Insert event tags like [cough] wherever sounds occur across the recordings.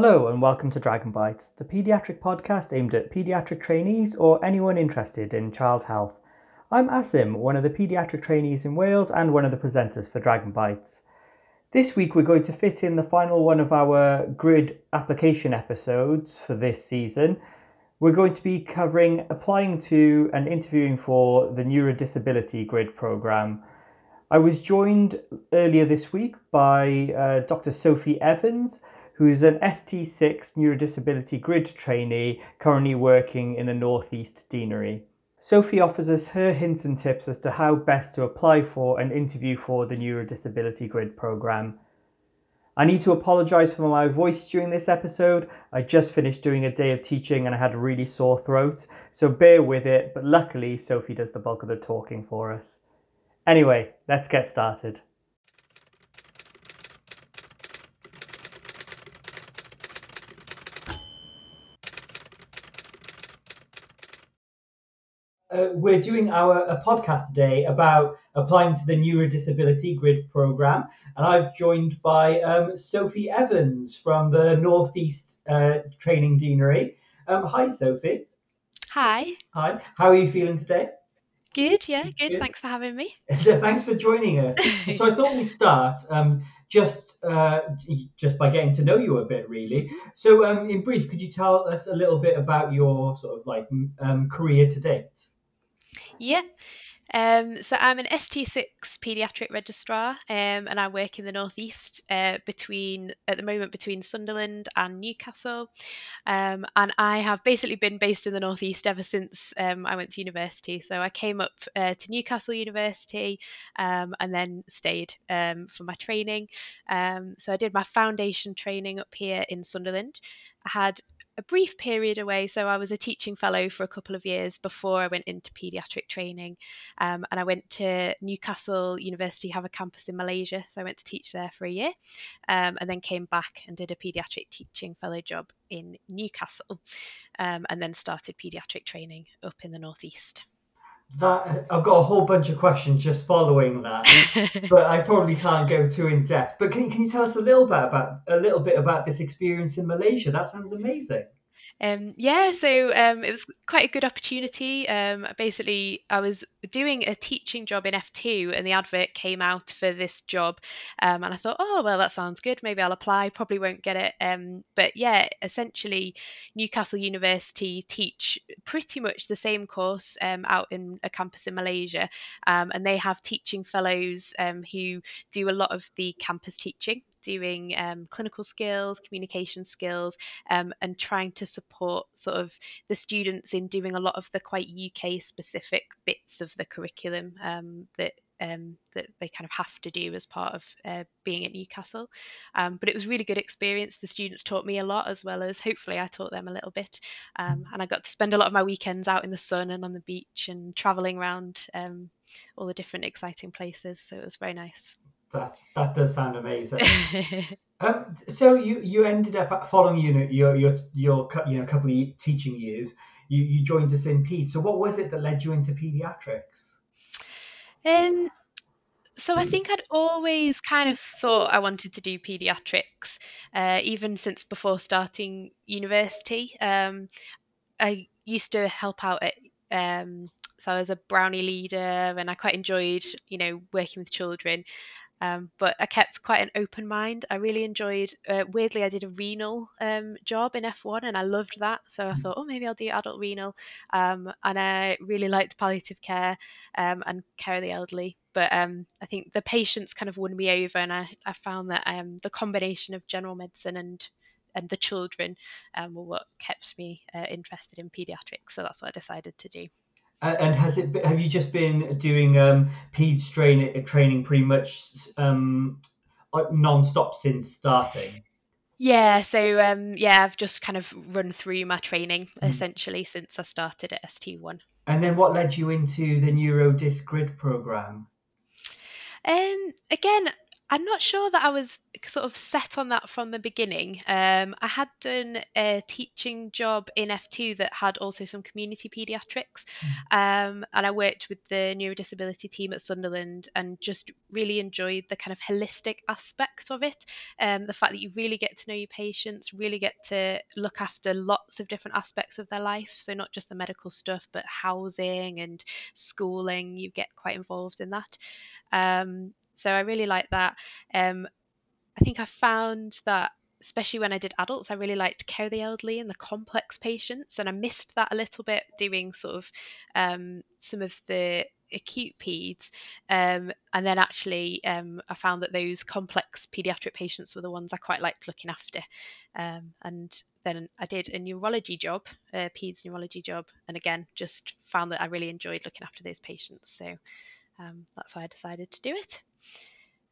Hello and welcome to Dragon Bites, the paediatric podcast aimed at paediatric trainees or anyone interested in child health. I'm Asim, one of the paediatric trainees in Wales and one of the presenters for Dragon Bites. This week we're going to fit in the final one of our grid application episodes for this season. We're going to be covering applying to and interviewing for the neurodisability grid program. I was joined earlier this week by uh, Dr. Sophie Evans, who's an ST6 neurodisability grid trainee currently working in the Northeast Deanery. Sophie offers us her hints and tips as to how best to apply for and interview for the neurodisability grid program. I need to apologise for my voice during this episode. I just finished doing a day of teaching and I had a really sore throat, so bear with it, but luckily Sophie does the bulk of the talking for us. Anyway, let's get started. Uh, we're doing our a podcast today about applying to the neurodisability grid program and i've joined by um, sophie evans from the northeast uh, training deanery um, hi sophie Hi. hi how are you feeling today Good, yeah, good. Good. Thanks for having me. [laughs] thanks for joining us [laughs] so i thought we'd start um, just uh, just by getting to know you a bit really so um, in brief could you tell us a little bit about your sort of like um, career to date Yeah. Um, so I'm an ST6 paediatric registrar, um, and I work in the northeast uh, between at the moment between Sunderland and Newcastle, um, and I have basically been based in the northeast ever since um, I went to university. So I came up uh, to Newcastle University, um, and then stayed um, for my training. So I did my foundation training up here in Sunderland. I had a brief period away. So I was a teaching fellow for a couple of years before I went into paediatric training. Um, and I went to Newcastle University, have a campus in Malaysia. So I went to teach there for a year um, and then came back and did a paediatric teaching fellow job in Newcastle um, and then started paediatric training up in the Northeast. That I've got a whole bunch of questions just following that, [laughs] but I probably can't go too in depth. But can, can you tell us a little bit about a little bit about this experience in Malaysia? That sounds amazing. Um, yeah, so um, it was quite a good opportunity. Um, basically, I was doing a teaching job in F2, and the advert came out for this job, um, and I thought, oh well, that sounds good. Maybe I'll apply. Probably won't get it. Um, but yeah, essentially, Newcastle University teach pretty much the same course um, out in a campus in Malaysia, and they have teaching fellows who do a lot of the campus teaching doing um, clinical skills, communication skills, um, and trying to support sort of the students in doing a lot of the quite UK specific bits of the curriculum um, that. Um, that they kind of have to do as part of uh, being at Newcastle. Um, but it was really good experience. The students taught me a lot as well as hopefully I taught them a little bit. Um, and I got to spend a lot of my weekends out in the sun and on the beach and traveling around um, all the different exciting places. So it was very nice. That that does sound amazing. [laughs] Um, so you you ended up following you know your your your you know couple of teaching years. You you joined us in Ped. So what was it that led you into pediatrics? Um, so I think I'd always kind of thought I wanted to do pediatrics, uh, even since before starting university. Um, I used to help out at, um, so I was a brownie leader, and I quite enjoyed, you know, working with children. Um, but I kept quite an open mind. I really enjoyed. Uh, weirdly, I did a renal um, job in F1, and I loved that. So I thought, oh, maybe I'll do adult renal. Um, and I really liked palliative care um, and care of the elderly. But um, I think the patients kind of won me over, and I, I found that um, the combination of general medicine and and the children um, were what kept me uh, interested in paediatrics. So that's what I decided to do. A- And has it? Have you just been doing um, Ped train, training pretty much um, uh, non-stop since starting? Yeah, so um, yeah, I've just kind of run through my training Mm. essentially since I started at ST1. And then what led you into the NeuroDis Grid program? Um, again, I'm not sure that I was sort of set on that from the beginning. Um, I had done a teaching job in F2 that had also some community paediatrics, um, and I worked with the neurodisability team at Sunderland and just really enjoyed the kind of holistic aspect of it. Um, the fact that you really get to know your patients, really get to look after lots of different aspects of their life. So, not just the medical stuff, but housing and schooling, you get quite involved in that. So I really like that. Um, I think I found that especially when I did adults, I really liked care the elderly and the complex patients, and I missed that a little bit doing sort of um, some of the acute peds. Um, and then actually, um, I found that those complex pediatric patients were the ones I quite liked looking after. Um, and then I did a neurology job, a peds neurology job, and again, just found that I really enjoyed looking after those patients. So um, that's why I decided to do it.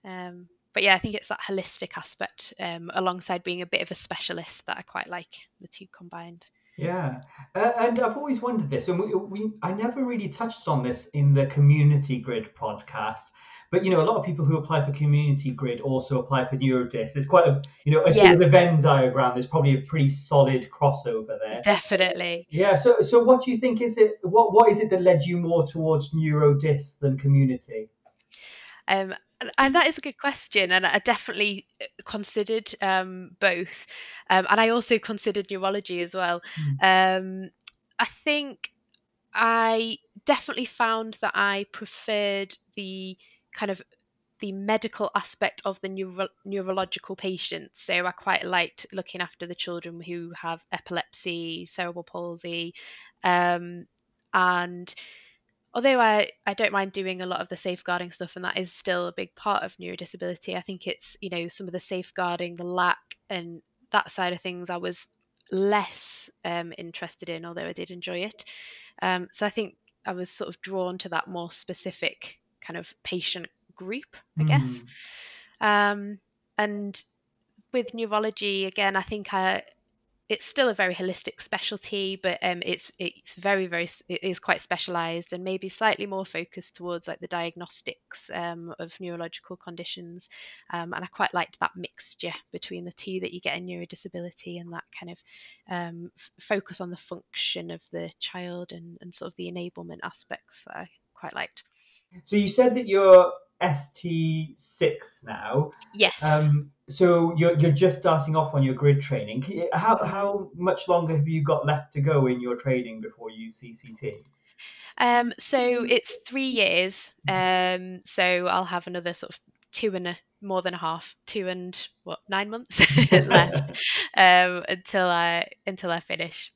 Um, but yeah, I think it's that holistic aspect um, alongside being a bit of a specialist that I quite like the two combined. Yeah, uh, and I've always wondered this, and we, we I never really touched on this in the Community Grid podcast. But you know, a lot of people who apply for Community Grid also apply for NeuroDis. There's quite a you know, yeah. the Venn diagram. There's probably a pretty solid crossover there. Definitely. Yeah. So so what do you think is it? What what is it that led you more towards NeuroDis than Community? Um, and that is a good question, and I definitely uh, considered um, both, um, and I also considered neurology as well. Mm. Um, I think I definitely found that I preferred the kind of the medical aspect of the neuro- neurological patients. So I quite liked looking after the children who have epilepsy, cerebral palsy, um, and although I, I don't mind doing a lot of the safeguarding stuff and that is still a big part of neurodisability. I think it's you know some of the safeguarding the lack and that side of things i was less um, interested in although i did enjoy it. Um, so i think i was sort of drawn to that more specific kind of patient group i mm. guess. Um, and with neurology again i think i it's still a very holistic specialty, but um, it's it's very very it is quite specialised and maybe slightly more focused towards like the diagnostics um, of neurological conditions. Um, and I quite liked that mixture between the two that you get in neurodisability and that kind of um, f- focus on the function of the child and, and sort of the enablement aspects that I quite liked. So you said that you're ST6 now. Yes. Um, so you're you're just starting off on your grid training. How how much longer have you got left to go in your training before you CCT? Um, so it's three years. Um, so I'll have another sort of two and a more than a half, two and what nine months [laughs] left [laughs] um, until I until I finish.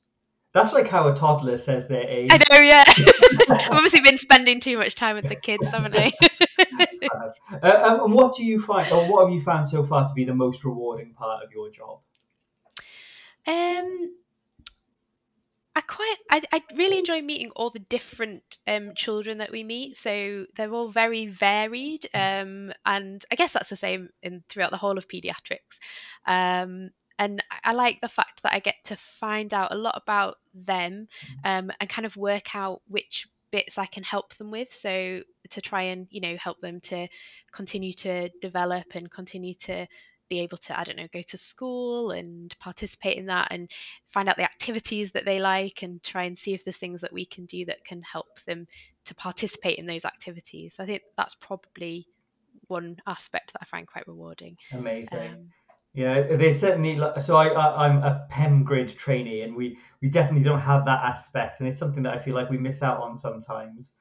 That's like how a toddler says their age. I know, yeah. [laughs] I've obviously been spending too much time with the kids, haven't I? Uh, um, and what do you find, or what have you found so far to be the most rewarding part of your job? Um, I quite, I, I really enjoy meeting all the different um, children that we meet. So they're all very varied, um, and I guess that's the same in throughout the whole of pediatrics. Um, and I like the fact that I get to find out a lot about them um, and kind of work out which bits I can help them with. So to try and you know help them to continue to develop and continue to be able to I don't know go to school and participate in that and find out the activities that they like and try and see if there's things that we can do that can help them to participate in those activities. I think that's probably one aspect that I find quite rewarding. Amazing. Um, yeah, they certainly. So I, I am a PEM grid trainee, and we we definitely don't have that aspect, and it's something that I feel like we miss out on sometimes.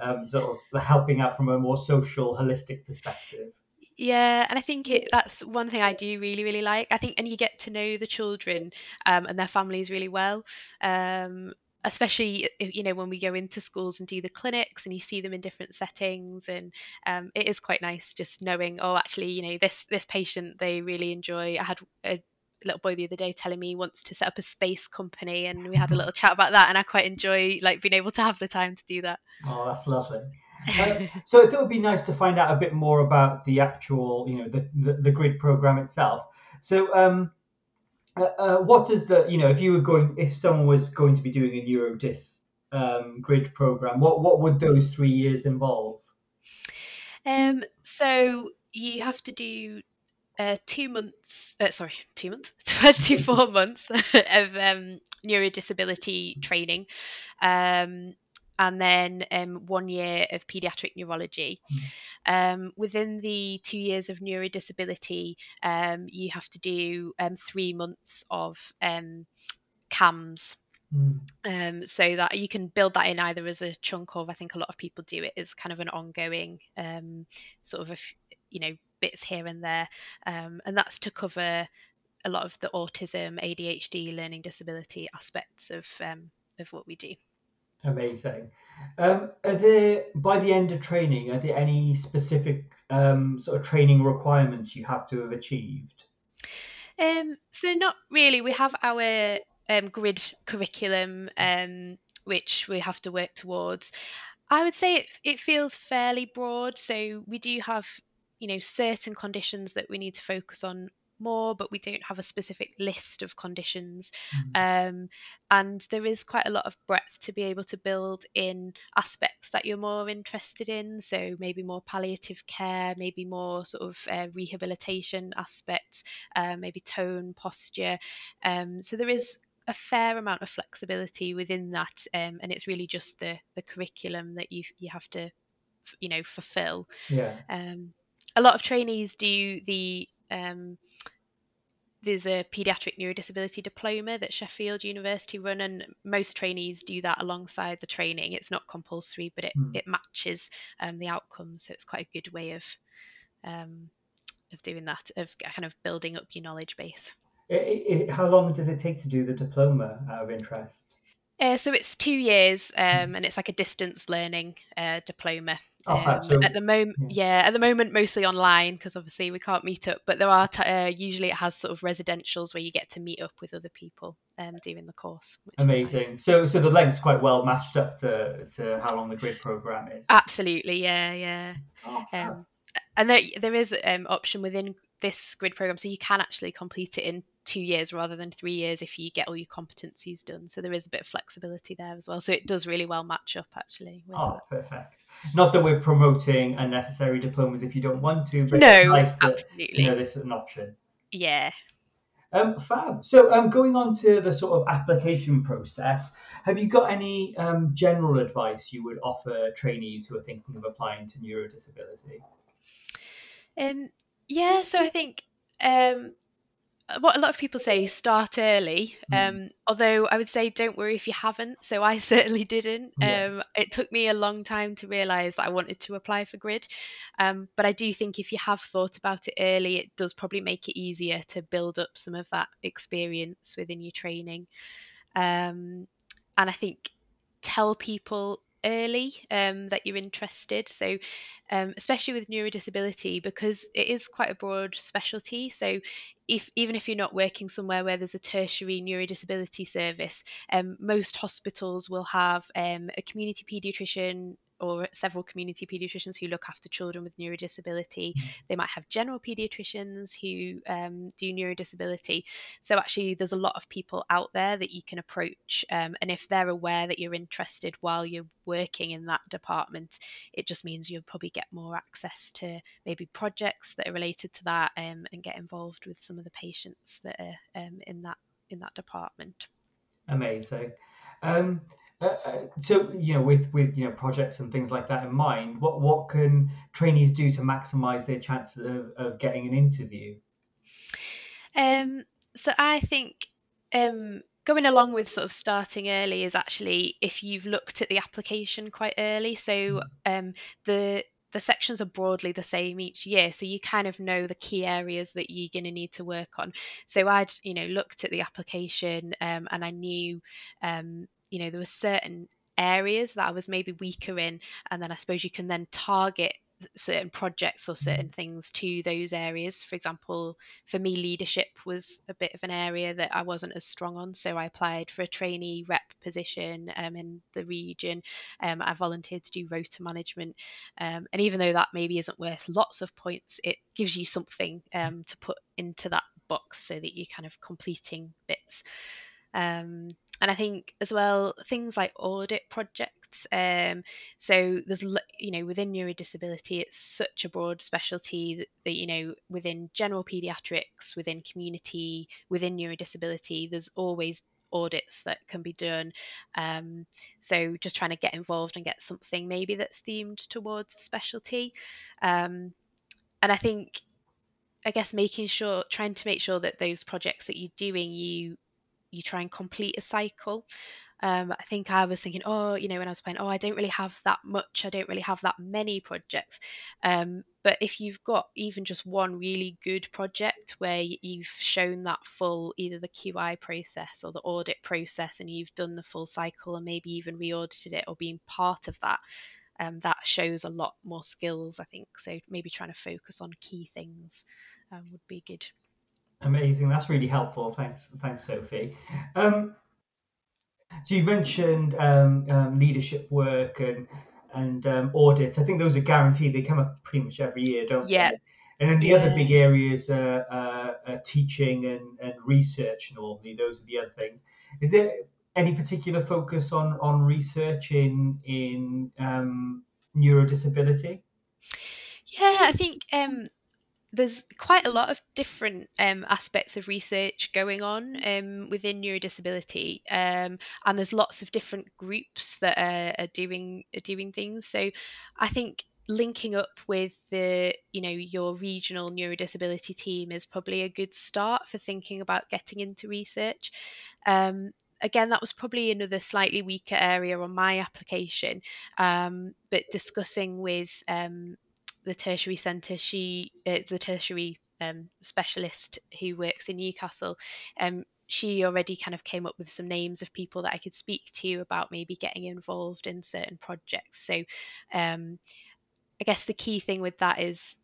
Um, sort of helping out from a more social, holistic perspective. Yeah, and I think it, that's one thing I do really, really like. I think, and you get to know the children um, and their families really well. Um, especially you know when we go into schools and do the clinics and you see them in different settings and um, it is quite nice just knowing oh actually you know this this patient they really enjoy. I had a little boy the other day telling me he wants to set up a space company and we had a little [laughs] chat about that and i quite enjoy like being able to have the time to do that. Oh that's lovely. [laughs] So it would be nice to find out a bit more about the actual you know the, the, the grid program itself. So um uh, uh, what does the you know if you were going if someone was going to be doing a neurodis um, grid program what what would those three years involve? Um, so you have to do uh, two months, uh, sorry, two months, [laughs] 24 months [laughs] of um, neurodisability training, um, and then um, one year of paediatric neurology. Um, within the two years of neurodisability, um, you have to do um, three months of um, CAMHS. Mm. Um, so that you can build that in either as a chunk of, I think a lot of people do it as kind of an ongoing um, sort of, a, f- you know, bits here and there. Um, and that's to cover a lot of the autism, ADHD, learning disability aspects of, um, of what we do. Amazing. Um, are there by the end of training? Are there any specific um, sort of training requirements you have to have achieved? Um, so not really. We have our um, grid curriculum, um, which we have to work towards. I would say it, it feels fairly broad. So we do have, you know, certain conditions that we need to focus on more, but we don't have a specific list of conditions. Mm. Um, and there is quite a lot of breadth to be able to build in aspects that you're more interested in. So maybe more palliative care, maybe more sort of uh, rehabilitation aspects, uh, maybe tone, posture. Um, so there is a fair amount of flexibility within that, um, and it's really just the the curriculum that you you have to, you know, fulfill. Yeah. Um, a lot of trainees do the um, there's a paediatric neurodisability diploma that Sheffield University run, and most trainees do that alongside the training. It's not compulsory, but it, Mm. it matches um, the outcomes, so it's quite a good way of um, of doing that, of kind of building up your knowledge base. I- I- I- how long does it take to do the diploma out of interest? Uh, so it's two years, um, and it's like a distance learning uh, diploma. Oh. Um, So- at the moment, yeah. at the moment mostly online because obviously we can't meet up. But there are t- uh, usually it has sort of residentials where you get to meet up with other people um, doing the course. Which Is nice. Amazing. So so the length's quite well matched up to, to how long the grid program is. Absolutely, yeah, yeah. Oh. Um, and there, there is um option within this grid program, so you can actually complete it in two years rather than three years if you get all your competencies done. So there is a bit of flexibility there as well. So it does really well match up actually. Oh, perfect. Not that we're promoting unnecessary diplomas if you don't want to, but no, it's nice that absolutely. you know this is an option. Yeah. Um, fab. So, um, going on to the sort of application process, have you got any um, general advice you would offer trainees who are thinking of applying to neurodisability? Um, yeah, so I think um, what a lot of people say is start early. Mm. Um, although I would say don't worry if you haven't. So I [laughs] certainly didn't. Um, it took me a long time to realise that I wanted to apply for grid. Um, but I do think if you have thought about it early, it does probably make it easier to build up some of that experience within your training. Um, and I think tell people early um, that you're interested. So, um, especially with neurodisability, because it is quite a broad specialty. So, if even if you're not working somewhere where there's a tertiary neurodisability service, um, most hospitals will have um, a community paediatrician or several community paediatricians who look after children with neurodisability. They might have general paediatricians who um, do neurodisability. So actually, there's a lot of people out there that you can approach, um, and if they're aware that you're interested while you're working in that department, it just means you'll probably get more access to maybe projects that are related to that, um, and get involved with some of the patients that are um, in that in that department. Amazing. Um, uh, uh, so, you know, with with you know projects and things like that in mind, what what can trainees do to maximise their chances of, of getting an interview? Um, so I think um, going along with sort of starting early is actually if you've looked at the application quite early. So um, the the sections are broadly the same each year, so you kind of know the key areas that you're going to need to work on. So I'd you know looked at the application um, and I knew um, you know there were certain areas that I was maybe weaker in, and then I suppose you can then target certain projects or certain things to those areas. For example, for me, leadership was a bit of an area that I wasn't as strong on, so I applied for a trainee rep position um, in the region. Um, I volunteered to do rota management, um, and even though that maybe isn't worth lots of points, it gives you something um, to put into that box so that you're kind of completing bits. Um, and I think as well things like audit projects. Um, so there's you know within neurodisability, it's such a broad specialty that, that you know within general pediatrics, within community, within neurodisability, there's always audits that can be done. Um, so just trying to get involved and get something maybe that's themed towards specialty. Um, and I think, I guess making sure, trying to make sure that those projects that you're doing, you you try and complete a cycle. Um, I think I was thinking, oh, you know, when I was playing, oh, I don't really have that much. I don't really have that many projects. Um, but if you've got even just one really good project where you've shown that full, either the QI process or the audit process, and you've done the full cycle and maybe even re-audited it or being part of that, um, that shows a lot more skills, I think. So maybe trying to focus on key things um, would be good. Amazing. That's really helpful. Thanks, thanks, Sophie. Um, so you mentioned um, um, leadership work and and um, audits. I think those are guaranteed. They come up pretty much every year, don't yeah. they? Yeah. And then the yeah. other big areas are, uh, are teaching and, and research normally. Those are the other things. Is there any particular focus on on research in in um, neurodisability? Yeah, I think um, there's quite a lot of different um, aspects of research going on um, within neurodisability, um, and there's lots of different groups that are, are, doing are doing things. So, I think linking up with the you know your regional neurodisability team is probably a good start for thinking about getting into research. Um, again, that was probably another slightly weaker area on my application, um, but discussing with um, the tertiary centre, she uh, the tertiary um, specialist who works in Newcastle, um, she already kind of came up with some names of people that I could speak to about maybe getting involved in certain projects. So um, I guess the key thing with that is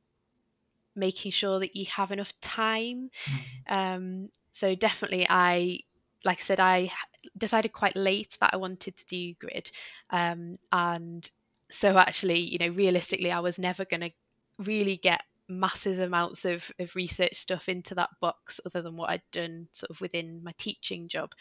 making sure that you have enough time. Mm-hmm. Um, so definitely, I like I said, I decided quite late that I wanted to do grid, um, and so actually, you know, realistically, I was never going to really get massive amounts of, of research stuff into that box other than what I'd done sort of within my teaching job.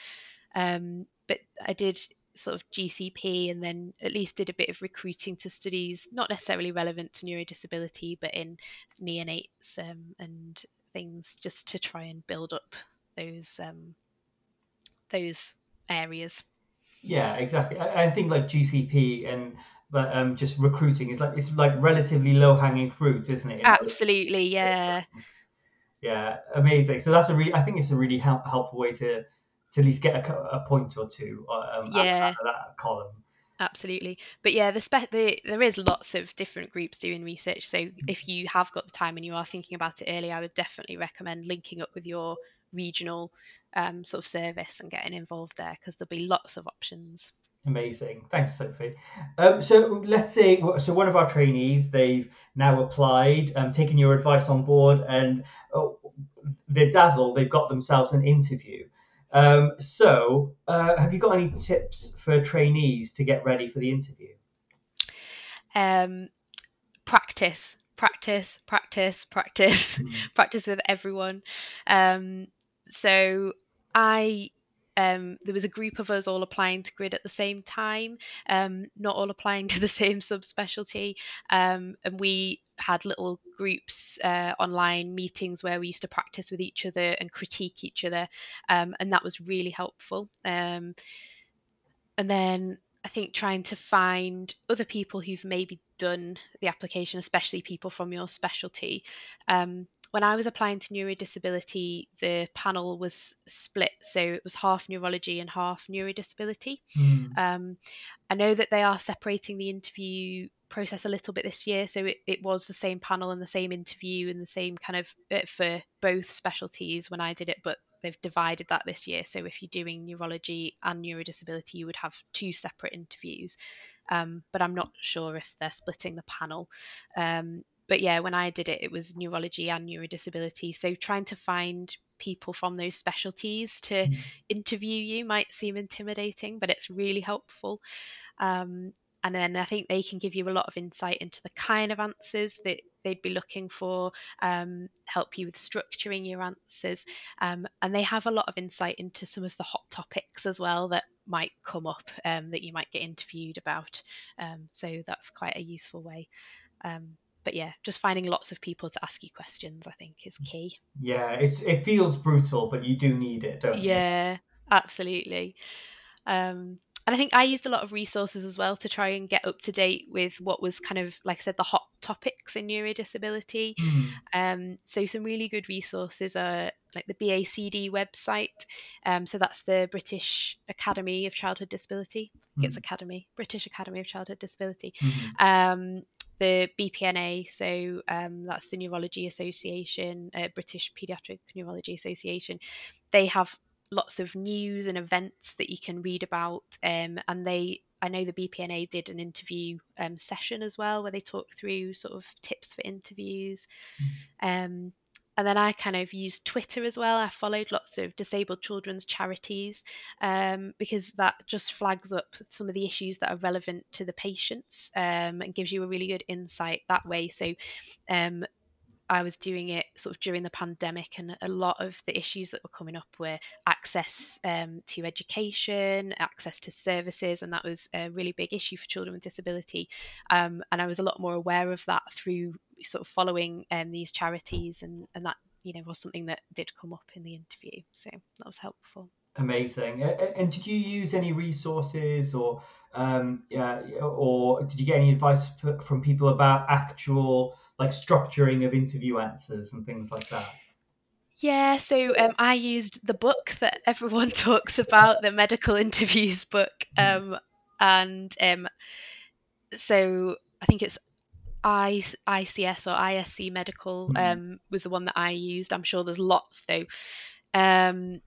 Um, but I did sort of GCP and then at least did a bit of recruiting to studies, not necessarily relevant to neurodisability, but in neonates um, and things just to try and build up those um, those areas. Yeah, exactly. I, I think like GCP and but um, just recruiting is like it's like relatively low hanging fruit, isn't it? Absolutely, yeah. Yeah, amazing. So that's a really, I think it's a really help, helpful way to to at least get a, a point or two uh, um, yeah. out, of that column. Absolutely, but yeah, the, spe- the there is lots of different groups doing research. So if you have got the time and you are thinking about it early, I would definitely recommend linking up with your regional um, sort of service and getting involved there because there'll be lots of options. Amazing. Thanks, Sophie. Um, so let's say, so one of our trainees, they've now applied, um, taken your advice on board, and oh, they're dazzled. They've got themselves an interview. Um, so, uh, have you got any tips for trainees to get ready for the interview? Um, practice, practice, practice, practice, mm. [laughs] practice with everyone. Um, so I um, there was a group of us all applying to grid at the same time, um, not all applying [laughs] to the same subspecialty, um, and we had little groups uh, online meetings where we used to practice with each other and critique each other, um, and that was really helpful. Um, and then I think trying to find other people who've maybe done the application, especially people from your specialty. Um, when I was applying to neurodisability, the panel was split, so it was half neurology and half neurodisability. Mm. Um, I know that they are separating the interview process a little bit this year, so it, it was the same panel and the same interview and the same kind of uh, for both specialties when I did it, but they've divided that this year. So if you're doing neurology and neurodisability, you would have two separate interviews. Um, but I'm not sure if they're splitting the panel. Um, but yeah, when I did it, it was neurology and neurodisability. So trying to find people from those specialties to mm. interview you might seem intimidating, but it's really helpful. Um, and then I think they can give you a lot of insight into the kind of answers that they'd be looking for, um, help you with structuring your answers. Um, and they have a lot of insight into some of the hot topics as well that might come up um, that you might get interviewed about. Um, so that's quite a useful way. Um, but yeah, just finding lots of people to ask you questions, I think, is key. Yeah, it's it feels brutal, but you do need it, don't you? Yeah, absolutely. Um, and I think I used a lot of resources as well to try and get up to date with what was kind of, like I said, the hot topics in neurodisability. Mm. Um, so some really good resources are like the BACD website. Um, so that's the British Academy of Childhood Disability. Mm. It's Academy, British Academy of Childhood Disability. Mm-hmm. Um, the BPNA, so um, that's the Neurology Association, uh, British Pediatric Neurology Association. They have lots of news and events that you can read about. Um, and they, I know the BPNA did an interview um, session as well where they talked through sort of tips for interviews. Mm. Um, and then I kind of used Twitter as well. I followed lots of disabled children's charities um, because that just flags up some of the issues that are relevant to the patients um, and gives you a really good insight that way. So um, I was doing it sort of during the pandemic, and a lot of the issues that were coming up were access um, to education, access to services, and that was a really big issue for children with disability. Um, and I was a lot more aware of that through sort of following um, these charities, and, and that you know was something that did come up in the interview. So that was helpful. Amazing. And did you use any resources or um, yeah, or did you get any advice from people about actual like structuring of interview answers and things like that? Yeah, so um, I used the book that [laughs] everyone [laughs] talks about, the medical interviews book, mm-hmm. um, and um, so I think it's I, ICS or ISC Medical mm-hmm. um, was the one that I used. I'm sure there's lots though, um,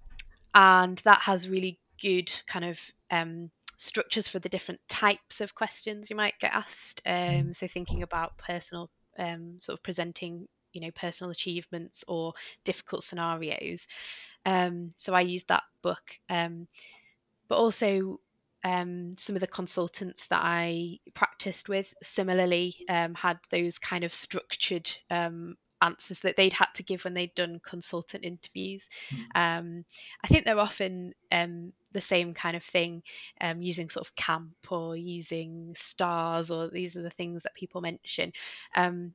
and that has really good kind of um, structures for the different types of questions you might get asked. Mm-hmm. so thinking about personal um, sort of presenting you know personal achievements or difficult scenarios um, so i used that book um, but also um, some of the consultants that i practiced with similarly um, had those kind of structured um, answers that they'd had to give when they'd done consultant interviews. Mm. I think they're often the same kind of thing, using sort of camp or using stars, or these are the things that people mention. Um,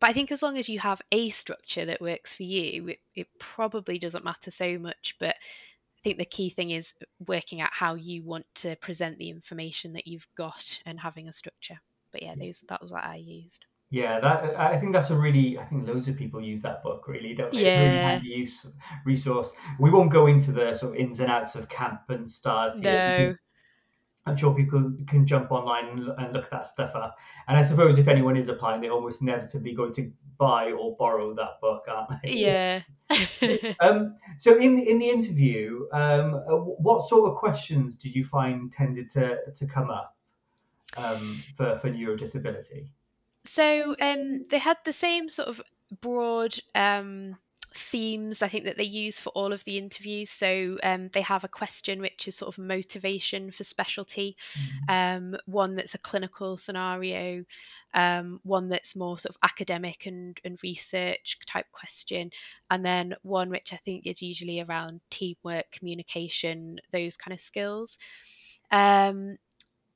but I think as long as you have a structure that works for you, it, it probably doesn't matter so much. But I think the key thing is working out how you want to present the information that you've got and having a structure. But yeah, those that was what I used. Yeah, that I think that's a really I think loads of people use that book really, don't they? Yeah. It's really handy use resource. We won't go into the sort of ins and outs of camp and stars here. No. I'm sure people can jump online and look that stuff up. And I suppose if anyone is applying, they're almost inevitably going to buy or borrow that book, aren't they? Yeah. [laughs] um, so in in the interview, um, uh, what sort of questions did you find tended to to come up um, for for neurodisability? So um, they had the same sort of broad um, themes I think that they use for all of the interviews. So um, they have a question which is sort of motivation for specialty, mm-hmm. um, one that's a clinical scenario, um, one that's more sort of academic and, and research type question, and then one which I think is usually around teamwork, communication, those kind of skills. Um,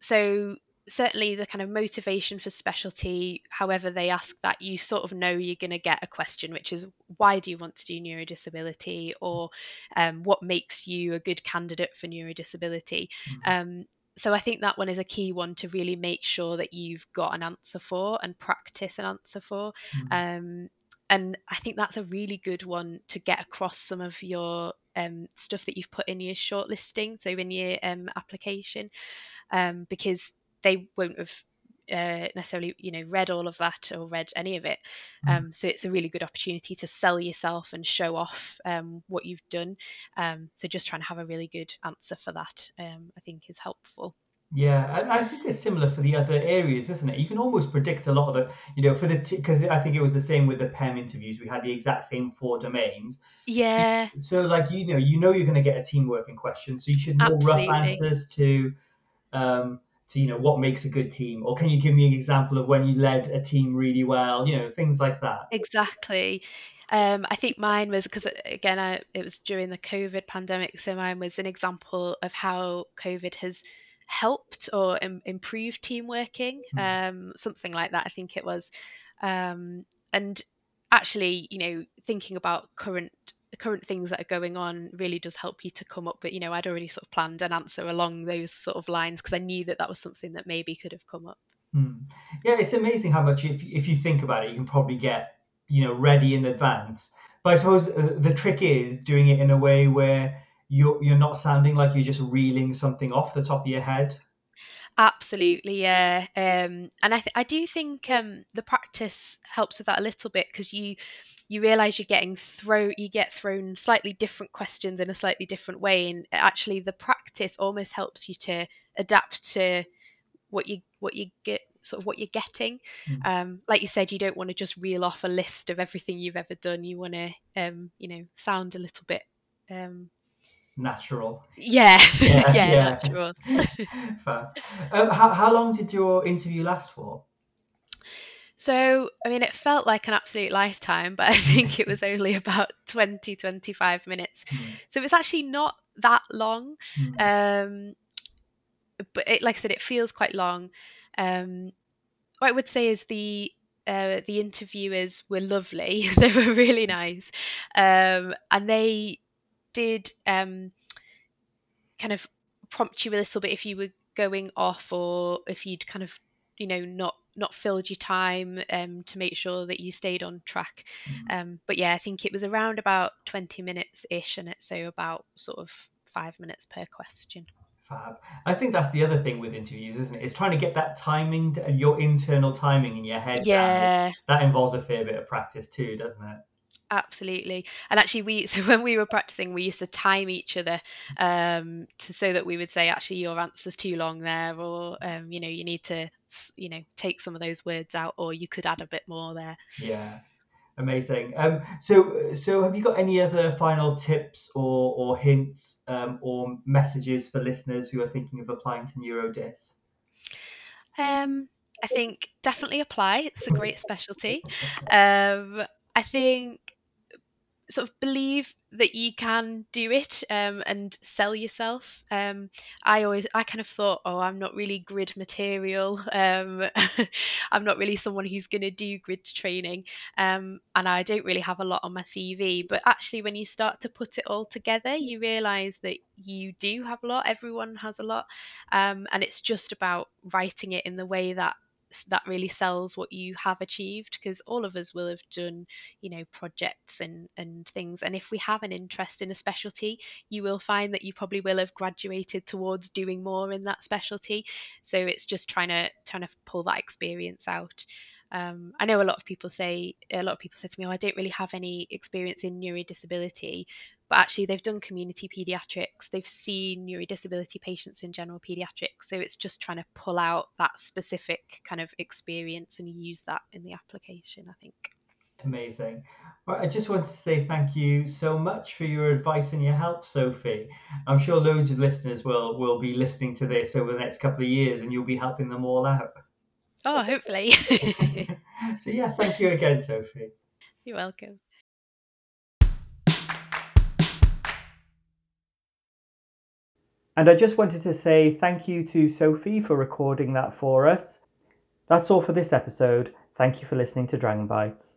so certainly the kind of motivation for specialty, however they ask that, you sort of know you're going to get a question, which is why do you want to do neurodisability or um, what makes you a good candidate for neurodisability. Mm-hmm. Um, so I think that one is a key one to really make sure that you've got an answer for and practice an answer for. Mm-hmm. Um, and I think that's a really good one to get across some of your um, stuff that you've put in your shortlisting, so in your um, application, um, because they won't have uh, necessarily you know read all of that or read any of it mm. um, so it's a really good opportunity to sell yourself and show off um, what you've done um, so just trying to have a really good answer for that um, i think is helpful yeah, I, I think it's similar for the other areas, isn't it? You can almost predict a lot of the, you know, for the because I think it was the same with the PEM interviews. We had the exact same four domains. Yeah. So like you know, you know you're going to get a team working question, so you should know Absolutely. rough answers to, um, to you know what makes a good team or can you give me an example of when you led a team really well you know things like that exactly Um, I think mine was because again, I, it was during the COVID pandemic, so mine was an example of how COVID has helped or Im- improved team working, mm. um, something like that. I think it was, um, and actually, you know, thinking about current current things that are going on really does help you to come up with you know i'd already sort of planned an answer along those sort of lines because i knew that that was something that maybe could have come up. Mm. yeah it's amazing how much if, if you think about it you can probably get you know ready in advance. But i suppose uh, the trick is doing it in a way where you're you're not sounding like you're just reeling something off the top of your head Absolutely, yeah. Um, and I th- I do think um, the practice helps with that a little bit because you you realize you're getting throw you get thrown slightly different questions in a slightly different way and actually the practice almost helps you to adapt to what you what you get sort of what you're getting mm. um, like you said you don't want to just reel off a list of everything you've ever done you want to um, you know sound a little bit um, natural yeah [laughs] yeah, yeah, yeah. natural [laughs] um, how, how long did your interview last for so, I mean, it felt like an absolute lifetime, but I think it was only about 20, 25 minutes. Mm. So it's actually not that long. Mm. Um, but it, like I said, it feels quite long. Um, what I would say is the uh, the interviewers were lovely. [laughs] they were really nice, um, and they did um, kind of prompt you a little bit if you were going off or if you'd kind of you know not not filled your time um, to make sure that you stayed on track. Mm-hmm. Um, but yeah, I think it was around about 20 minutes ish, and it's so about sort of five minutes per question. Fab. I think that's the other thing with interviews, isn't it? It's trying to get that timing, your internal timing in your head. Yeah. That involves a fair bit of practice too, doesn't it? Absolutely. And actually, we [laughs] so when we were practicing, we used to time each other um, to so that we would say, actually, your answer's too long there, or um, you know, you need to you know take some of those words out, or you could add a bit more there. Yeah. Amazing. Um, so, so have you got any other final tips or, or hints um, or messages for listeners who are thinking of applying to NeuroDis? Um, I think definitely apply. It's a great specialty. [laughs] Um, I think sort of believe that you can do it um, and sell yourself. Um, I always, I kind of thought, oh, I'm not really grid material. [laughs] Um, [laughs] I'm not really someone who's going to do grid training, um, and I don't really have a lot on my CV. But actually, when you start to put it all together, you realise that you do have a lot. Everyone has a lot, um, and it's just about writing it in the way that that really sells what you have achieved because all of us will have done you know projects and and things. And if we have an interest in a specialty you will find that you probably will have graduated towards doing more in that specialty. So it's just trying to trying to pull that experience out. Um, I know a lot of people say a lot of people say to me, "Oh, I don't really have any experience in neurodisability," but actually they've done community pediatrics, they've seen neurodisability patients in general pediatrics, so it's just trying to pull out that specific kind of experience and use that in the application. I think. Amazing. Well, I just want to say thank you so much for your advice and your help, Sophie. I'm sure loads of listeners will will be listening to this over the next couple of years, and you'll be helping them all out. Oh, hopefully. [laughs] so, yeah, thank you again, Sophie. You're welcome. And I just wanted to say thank you to Sophie for recording that for us. That's all for this episode. Thank you for listening to Dragon Bites.